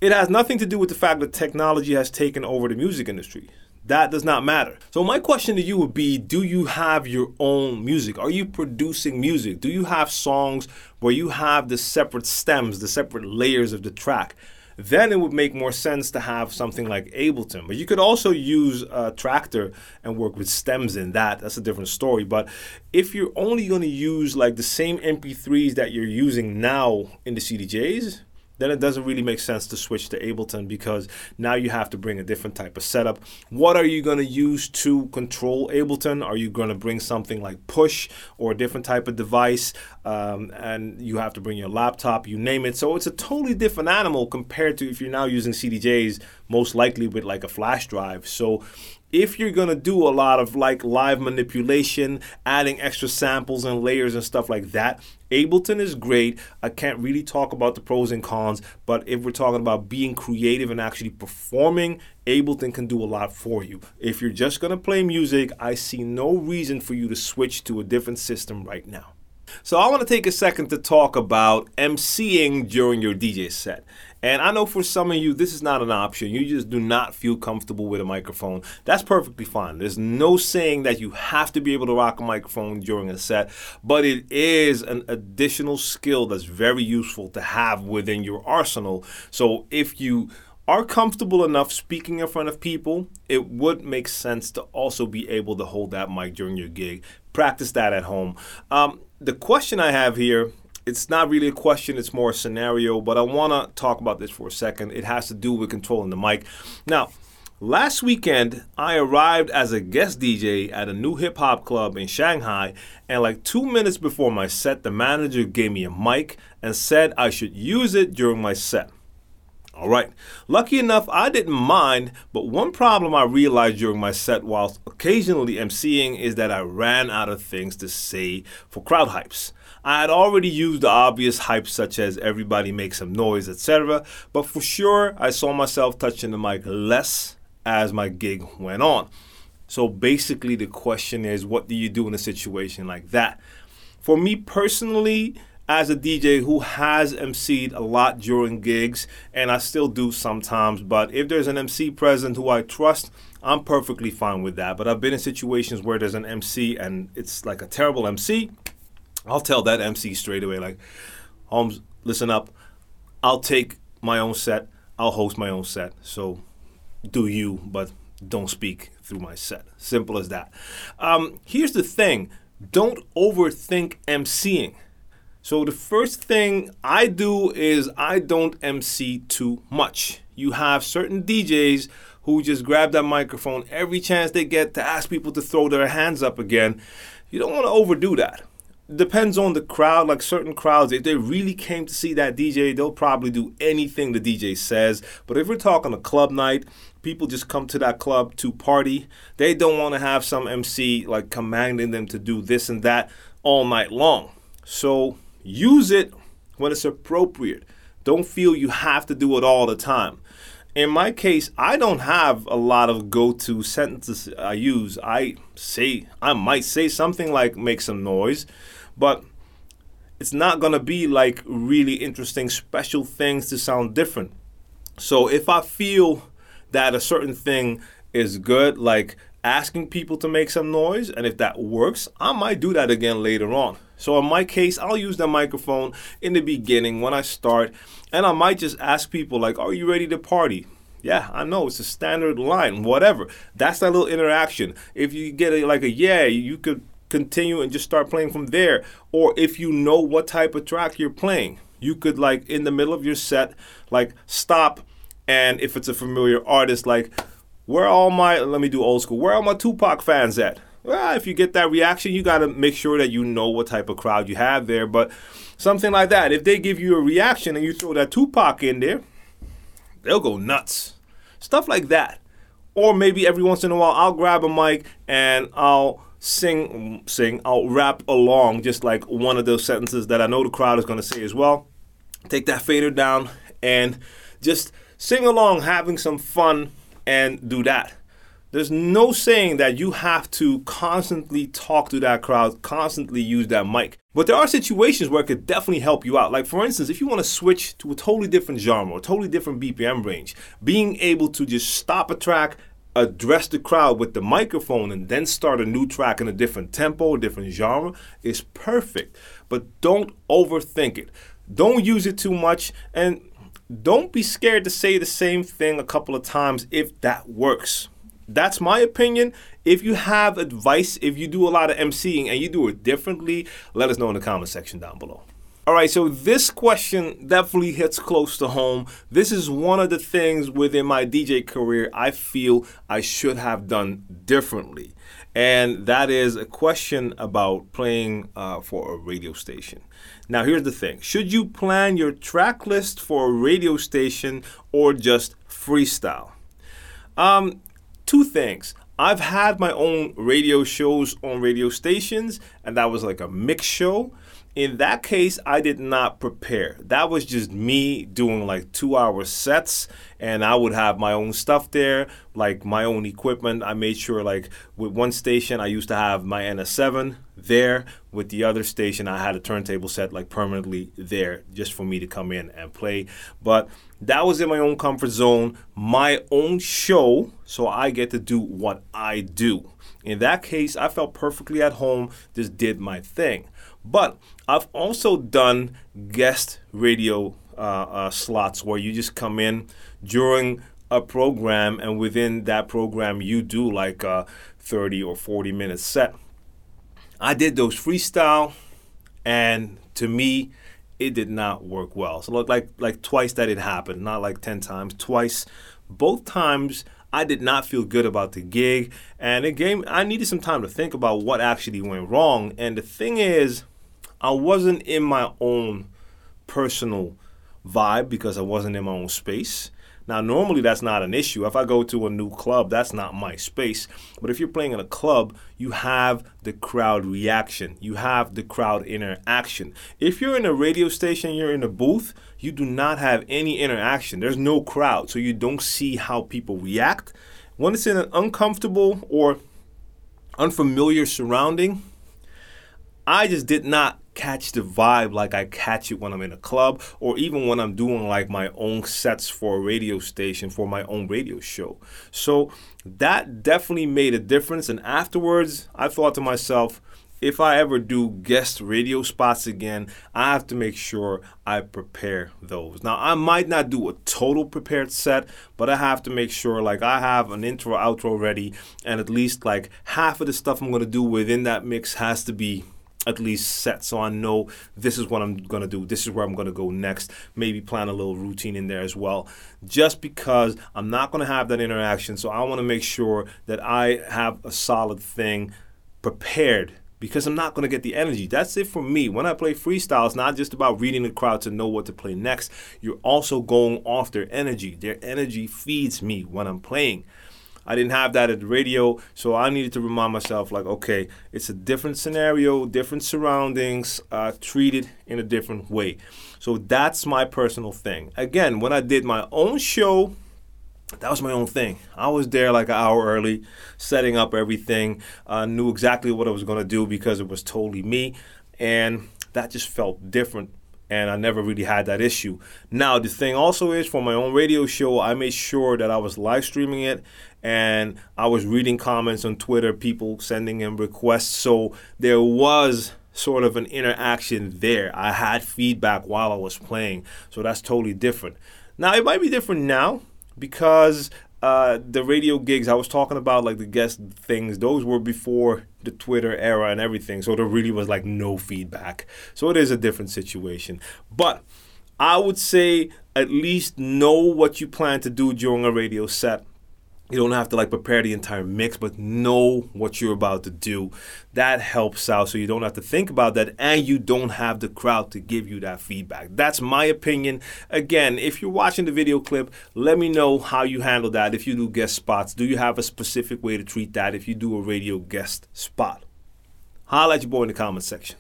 it has nothing to do with the fact that technology has taken over the music industry. That does not matter. So, my question to you would be Do you have your own music? Are you producing music? Do you have songs where you have the separate stems, the separate layers of the track? Then it would make more sense to have something like Ableton. But you could also use a Traktor and work with stems in that. That's a different story. But if you're only going to use like the same MP3s that you're using now in the CDJs, then it doesn't really make sense to switch to Ableton because now you have to bring a different type of setup. What are you going to use to control Ableton? Are you going to bring something like Push or a different type of device? Um, and you have to bring your laptop, you name it. So it's a totally different animal compared to if you're now using CDJs, most likely with like a flash drive. So if you're going to do a lot of like live manipulation, adding extra samples and layers and stuff like that, Ableton is great. I can't really talk about the pros and cons, but if we're talking about being creative and actually performing, Ableton can do a lot for you. If you're just going to play music, I see no reason for you to switch to a different system right now. So, I want to take a second to talk about MCing during your DJ set. And I know for some of you, this is not an option. You just do not feel comfortable with a microphone. That's perfectly fine. There's no saying that you have to be able to rock a microphone during a set, but it is an additional skill that's very useful to have within your arsenal. So if you are comfortable enough speaking in front of people, it would make sense to also be able to hold that mic during your gig. Practice that at home. Um, the question I have here it's not really a question, it's more a scenario, but I want to talk about this for a second. It has to do with controlling the mic. Now, last weekend, I arrived as a guest DJ at a new hip hop club in Shanghai, and like two minutes before my set, the manager gave me a mic and said I should use it during my set. All right. Lucky enough, I didn't mind, but one problem I realized during my set whilst occasionally emceeing is that I ran out of things to say for crowd hypes. I had already used the obvious hype such as everybody make some noise, etc. But for sure, I saw myself touching the mic less as my gig went on. So basically, the question is what do you do in a situation like that? For me personally, as a DJ who has emceed a lot during gigs, and I still do sometimes, but if there's an MC present who I trust, I'm perfectly fine with that. But I've been in situations where there's an MC and it's like a terrible MC, I'll tell that MC straight away, like, Holmes, listen up. I'll take my own set. I'll host my own set. So do you, but don't speak through my set. Simple as that. Um, here's the thing don't overthink MCing. So the first thing I do is I don't MC too much. You have certain DJs who just grab that microphone every chance they get to ask people to throw their hands up again. You don't want to overdo that. Depends on the crowd. Like certain crowds, if they really came to see that DJ, they'll probably do anything the DJ says. But if we're talking a club night, people just come to that club to party. They don't want to have some MC like commanding them to do this and that all night long. So use it when it's appropriate. Don't feel you have to do it all the time in my case, I don't have a lot of go-to sentences I use. I say I might say something like make some noise, but it's not to be like really interesting special things to sound different. So if I feel that a certain thing is good, like asking people to make some noise, and if that works, I might do that again later on. So in my case, I'll use the microphone in the beginning when I start, and I might just ask people like, "Are you ready to party?" Yeah, I know it's a standard line, whatever. That's that little interaction. If you get a, like a yeah, you could continue and just start playing from there. Or if you know what type of track you're playing, you could like in the middle of your set, like stop, and if it's a familiar artist, like where all my let me do old school. Where are my Tupac fans at? well, if you get that reaction, you got to make sure that you know what type of crowd you have there. But something like that, if they give you a reaction and you throw that Tupac in there, they'll go nuts. Stuff like that. Or maybe every once in a while, I'll grab a mic and I'll sing, sing, I'll rap along just like one of those sentences that I know the crowd is going to say as well. Take that fader down and just sing along, having some fun, and do that. There's no saying that you have to constantly talk to that crowd, constantly use that mic. But there are situations where it could definitely help you out. Like, for instance, if you want to switch to a totally different genre, a totally different BPM range, being able to just stop a track, address the crowd with the microphone, and then start a new track in a different tempo, a different genre is perfect. But don't overthink it. Don't use it too much. And don't be scared to say the same thing a couple of times if that works. That's my opinion. If you have advice, if you do a lot of MCing and you do it differently, let us know in the comment section down below. All right, so this question definitely hits close to home. This is one of the things within my DJ career I feel I should have done differently. And that is a question about playing uh, for a radio station. Now, here's the thing should you plan your track list for a radio station or just freestyle? Um, two things. I've had my own radio shows on radio stations, and that was like a mix show. In that case, I did not prepare. That was just me doing like two hour sets, and I would have my own stuff there, like my own equipment. I made sure, like, with one station, I used to have my NS7 there. With the other station, I had a turntable set, like, permanently there just for me to come in and play. But that was in my own comfort zone, my own show, so I get to do what I do. In that case, I felt perfectly at home, just did my thing. But I've also done guest radio uh, uh, slots where you just come in during a program, and within that program, you do like a 30 or 40 minute set. I did those freestyle, and to me, it did not work well. So like like twice that it happened, not like 10 times, twice. Both times I did not feel good about the gig and the game I needed some time to think about what actually went wrong. And the thing is, I wasn't in my own personal vibe because I wasn't in my own space. Now, normally that's not an issue. If I go to a new club, that's not my space. But if you're playing in a club, you have the crowd reaction, you have the crowd interaction. If you're in a radio station, you're in a booth, you do not have any interaction. There's no crowd, so you don't see how people react. When it's in an uncomfortable or unfamiliar surrounding, I just did not catch the vibe like I catch it when I'm in a club or even when I'm doing like my own sets for a radio station for my own radio show. So that definitely made a difference. And afterwards, I thought to myself, if I ever do guest radio spots again, I have to make sure I prepare those. Now, I might not do a total prepared set, but I have to make sure like I have an intro, outro ready, and at least like half of the stuff I'm going to do within that mix has to be at least set so I know this is what I'm going to do. This is where I'm going to go next. Maybe plan a little routine in there as well. Just because I'm not going to have that interaction. So I want to make sure that I have a solid thing prepared because I'm not going to get the energy. That's it for me. When I play freestyle, it's not just about reading the crowd to know what to play next. You're also going off their energy. Their energy feeds me when I'm playing. I didn't have that at the radio, so I needed to remind myself, like, okay, it's a different scenario, different surroundings, uh, treated in a different way. So that's my personal thing. Again, when I did my own show, that was my own thing. I was there like an hour early, setting up everything. I uh, knew exactly what I was to do because it was totally me. And that just felt different and I never really had that issue. Now, the thing also is for my own radio show, I made sure that I was live streaming it and I was reading comments on Twitter, people sending in requests. So there was sort of an interaction there. I had feedback while I was playing. So that's totally different. Now, it might be different now because uh, the radio gigs I was talking about, like the guest things, those were before the Twitter era and everything. So there really was like no feedback. So it is a different situation. But I would say at least know what you plan to do during a radio set you don't have to like prepare the entire mix but know what you're about to do. That helps out so you don't have to think about that and you don't have the crowd to give you that feedback. That's my opinion. Again if you're watching the video clip let me know how you handle that. If you do guest spots do you have a specific way to treat that if you do a radio guest spot? At your boy in the comment section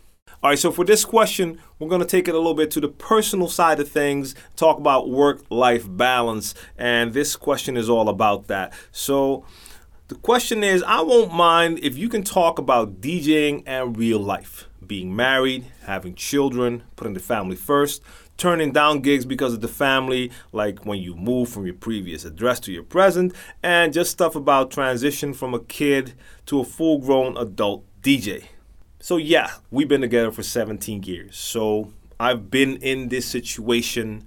all right, so for this question, we're going to take it a little bit to the personal side of things, talk about work life balance. And this question is all about that. So the question is I won't mind if you can talk about DJing and real life, being married, having children, putting the family first, turning down gigs because of the family, like when you move from your previous address to your present, and just stuff about transition from a kid to a full grown adult DJ. So yeah, we've been together for 17 years. So I've been in this situation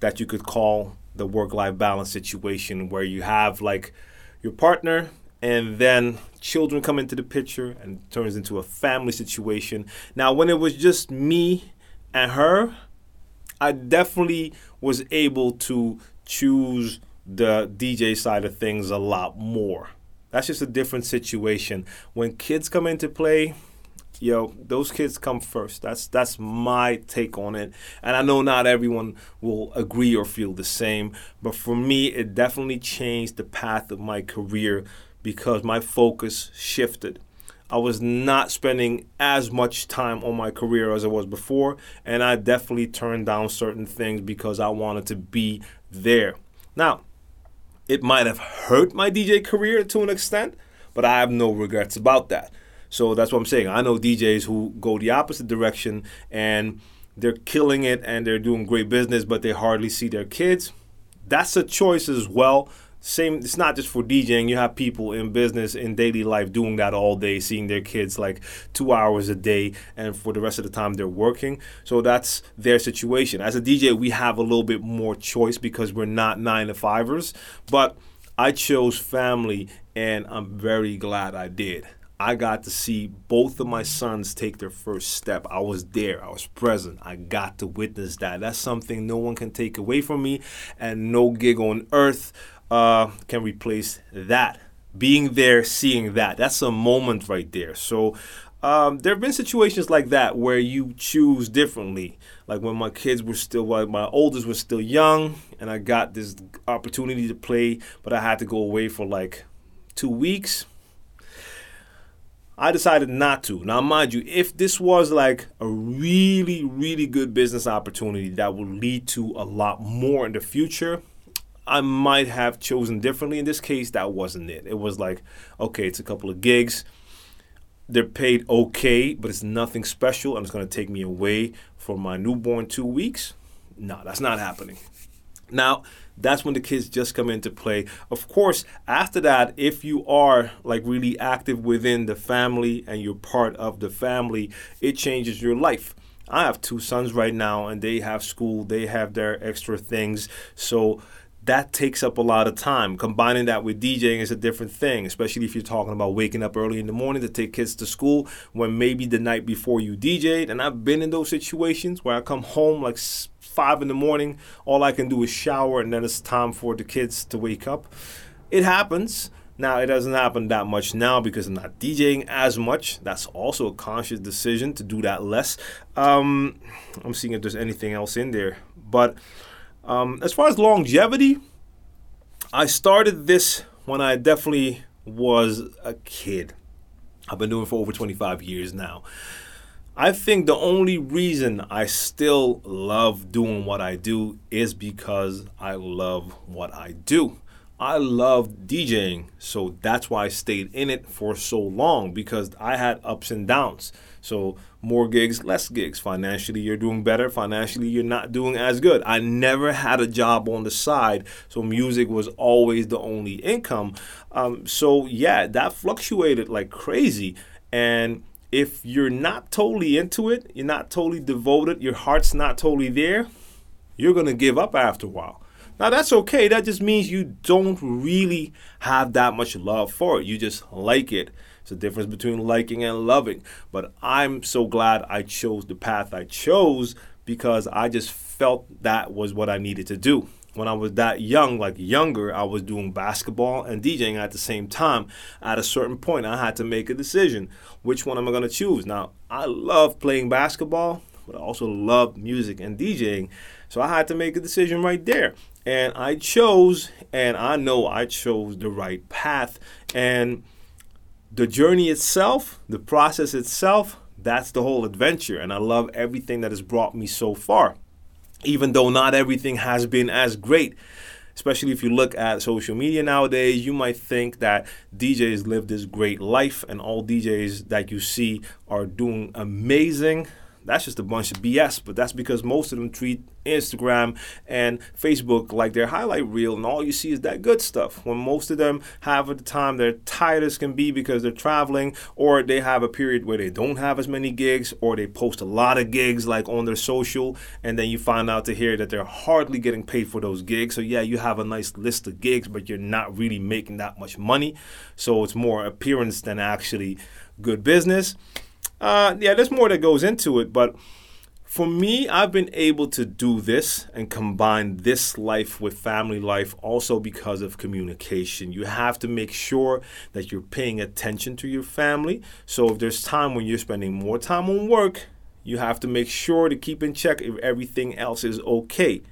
that you could call the work-life balance situation where you have like your partner and then children come into the picture and turns into a family situation. Now, when it was just me and her, I definitely was able to choose the DJ side of things a lot more. That's just a different situation. When kids come into play, yo, those kids come first. That's that's my take on it. And I know not everyone will agree or feel the same, but for me it definitely changed the path of my career because my focus shifted. I was not spending as much time on my career as I was before, and I definitely turned down certain things because I wanted to be there. Now, it might have hurt my DJ career to an extent, but I have no regrets about that. So that's what I'm saying. I know DJs who go the opposite direction and they're killing it and they're doing great business, but they hardly see their kids. That's a choice as well. Same, it's not just for DJing. You have people in business, in daily life, doing that all day, seeing their kids like two hours a day, and for the rest of the time they're working. So that's their situation. As a DJ, we have a little bit more choice because we're not nine to fivers. But I chose family, and I'm very glad I did. I got to see both of my sons take their first step. I was there, I was present, I got to witness that. That's something no one can take away from me, and no gig on earth uh, can replace that. Being there, seeing that, that's a moment right there. So, um, there have been situations like that where you choose differently. Like when my kids were still, like my oldest was still young, and I got this opportunity to play, but I had to go away for like two weeks I decided not to. Now, mind you, if this was like a really, really good business opportunity that would lead to a lot more in the future, I might have chosen differently. In this case, that wasn't it. It was like, okay, it's a couple of gigs. They're paid okay, but it's nothing special, and it's going to take me away for my newborn two weeks. No, that's not happening. Now, that's when the kids just come into play. Of course, after that, if you are like really active within the family and you're part of the family, it changes your life. I have two sons right now and they have school, they have their extra things. So that takes up a lot of time. Combining that with DJing is a different thing, especially if you're talking about waking up early in the morning to take kids to school when maybe the night before you DJed. And I've been in those situations where I come home like five in the morning, all I can do is shower, and then it's time for the kids to wake up. It happens. Now, it doesn't happen that much now because I'm not DJing as much. That's also a conscious decision to do that less. Um, I'm seeing if there's anything else in there. But um, as far as longevity, I started this when I definitely was a kid. I've been doing it for over 25 years now. I think the only reason I still love doing what I do is because I love what I do. I love DJing, so that's why I stayed in it for so long because I had ups and downs. So, more gigs, less gigs. Financially, you're doing better. Financially, you're not doing as good. I never had a job on the side, so music was always the only income. Um, so, yeah, that fluctuated like crazy. And if you're not totally into it, you're not totally devoted, your heart's not totally there, you're going to give up after a while. Now that's okay. That just means you don't really have that much love for it. You just like it. It's a difference between liking and loving. But I'm so glad I chose the path I chose because I just felt that was what I needed to do. When I was that young, like younger, I was doing basketball and DJing at the same time. At a certain point, I had to make a decision. Which one am I going to choose? Now, I love playing basketball, but I also love music and DJing. So I had to make a decision right there. And I chose, and I know I chose the right path. And the journey itself, the process itself, that's the whole adventure. And I love everything that has brought me so far, even though not everything has been as great. Especially if you look at social media nowadays, you might think that DJs live this great life and all DJs that you see are doing amazing that's just a bunch of BS. But that's because most of them treat Instagram and Facebook like their highlight reel, and all you see is that good stuff. When most of them have at the time they're tired as can be because they're traveling, or they have a period where they don't have as many gigs, or they post a lot of gigs like on their social, and then you find out to hear that they're hardly getting paid for those gigs. So yeah, you have a nice list of gigs, but you're not really making that much money. So it's more appearance than actually good business. Uh, yeah, there's more that goes into it, but for me, I've been able to do this and combine this life with family life also because of communication. You have to make sure that you're paying attention to your family. So if there's time when you're spending more time on work, you have to make sure to keep in check if everything else is okay.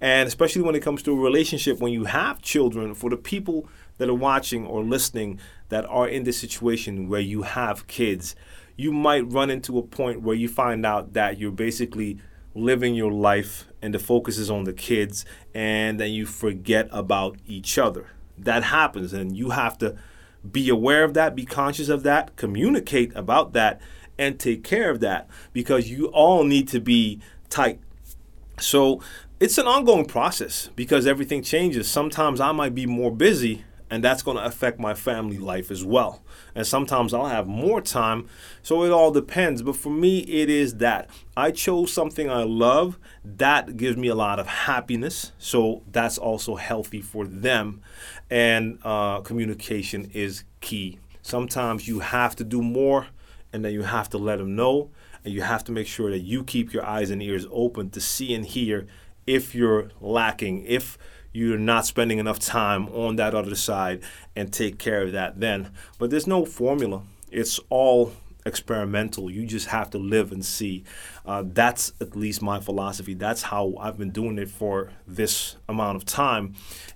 And especially when it comes to a relationship, when you have children, for the people that are watching or listening that are in this situation where you have kids, you might run into a point where you find out that you're basically living your life and the focus is on the kids and then you forget about each other. That happens and you have to be aware of that, be conscious of that, communicate about that, and take care of that because you all need to be tight. So it's an ongoing process because everything changes. Sometimes I might be more busy and that's going to affect my family life as well. And sometimes I'll have more time, so it all depends. But for me, it is that I chose something I love that gives me a lot of happiness, so that's also healthy for them. And uh, communication is key. Sometimes you have to do more, and then you have to let them know, and you have to make sure that you keep your eyes and ears open to see and hear if you're lacking, if you're not spending enough time on that other side and take care of that then. But there's no formula. It's all experimental. You just have to live and see. Uh, that's at least my philosophy. That's how I've been doing it for this amount of time.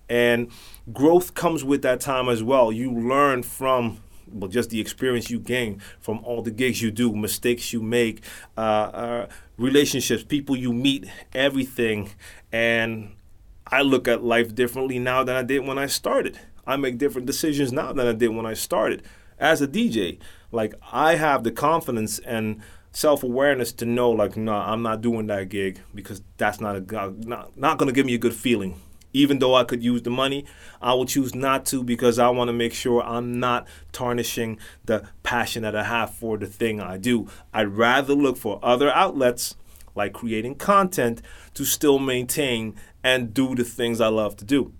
And growth comes with that time as well. You learn from well, just the experience you gain from all the gigs you do, mistakes you make, uh, uh, relationships, people you meet, everything. And I look at life differently now than I did when I started. I make different decisions now than I did when I started. As a DJ, like I have the confidence and self awareness to know, like, no, nah, I'm not doing that gig because that's not a not not gonna give me a good feeling. Even though I could use the money, I will choose not to because I want to make sure I'm not tarnishing the passion that I have for the thing I do. I'd rather look for other outlets like creating content, to still maintain and do the things I love to do.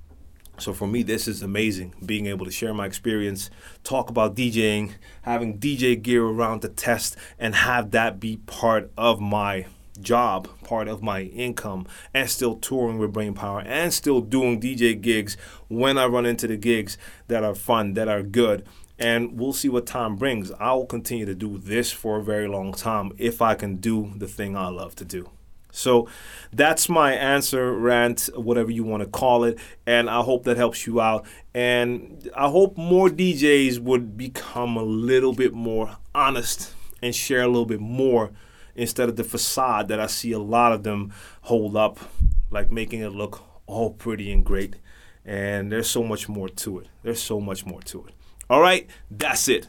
So for me, this is amazing being able to share my experience, talk about DJing, having DJ gear around to test, and have that be part of my job, part of my income, and still touring with Brainpower and still doing DJ gigs when I run into the gigs that are fun, that are good. And we'll see what time brings. I will continue to do this for a very long time if I can do the thing I love to do. So that's my answer, rant, whatever you want to call it. And I hope that helps you out. And I hope more DJs would become a little bit more honest and share a little bit more instead of the facade that I see a lot of them hold up, like making it look all pretty and great. And there's so much more to it. There's so much more to it. All right, that's it.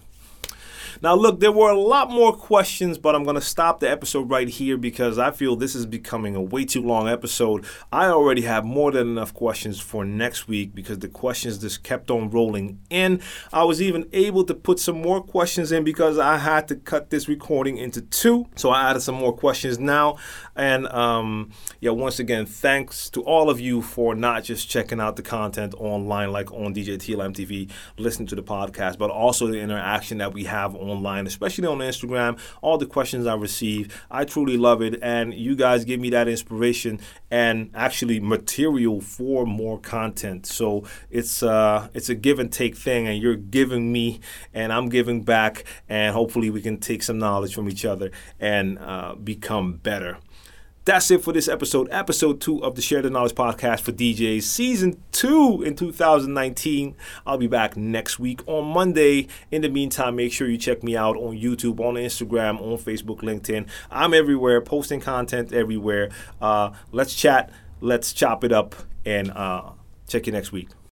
Now, look, there were a lot more questions, but I'm going to stop the episode right here because I feel this is becoming a way too long episode. I already have more than enough questions for next week because the questions just kept on rolling in. I was even able to put some more questions in because I had to cut this recording into two. So I added some more questions now. And um, yeah, once again, thanks to all of you for not just checking out the content online, like on DJ TLM TV, listening to the podcast, but also the interaction that we have online, especially on Instagram. All the questions I receive, I truly love it, and you guys give me that inspiration and actually material for more content. So it's uh, it's a give and take thing, and you're giving me, and I'm giving back, and hopefully we can take some knowledge from each other and uh, become better. That's it for this episode, episode two of the Share the Knowledge podcast for DJs, season two in 2019. I'll be back next week on Monday. In the meantime, make sure you check me out on YouTube, on Instagram, on Facebook, LinkedIn. I'm everywhere, posting content everywhere. Uh, let's chat, let's chop it up, and uh, check you next week.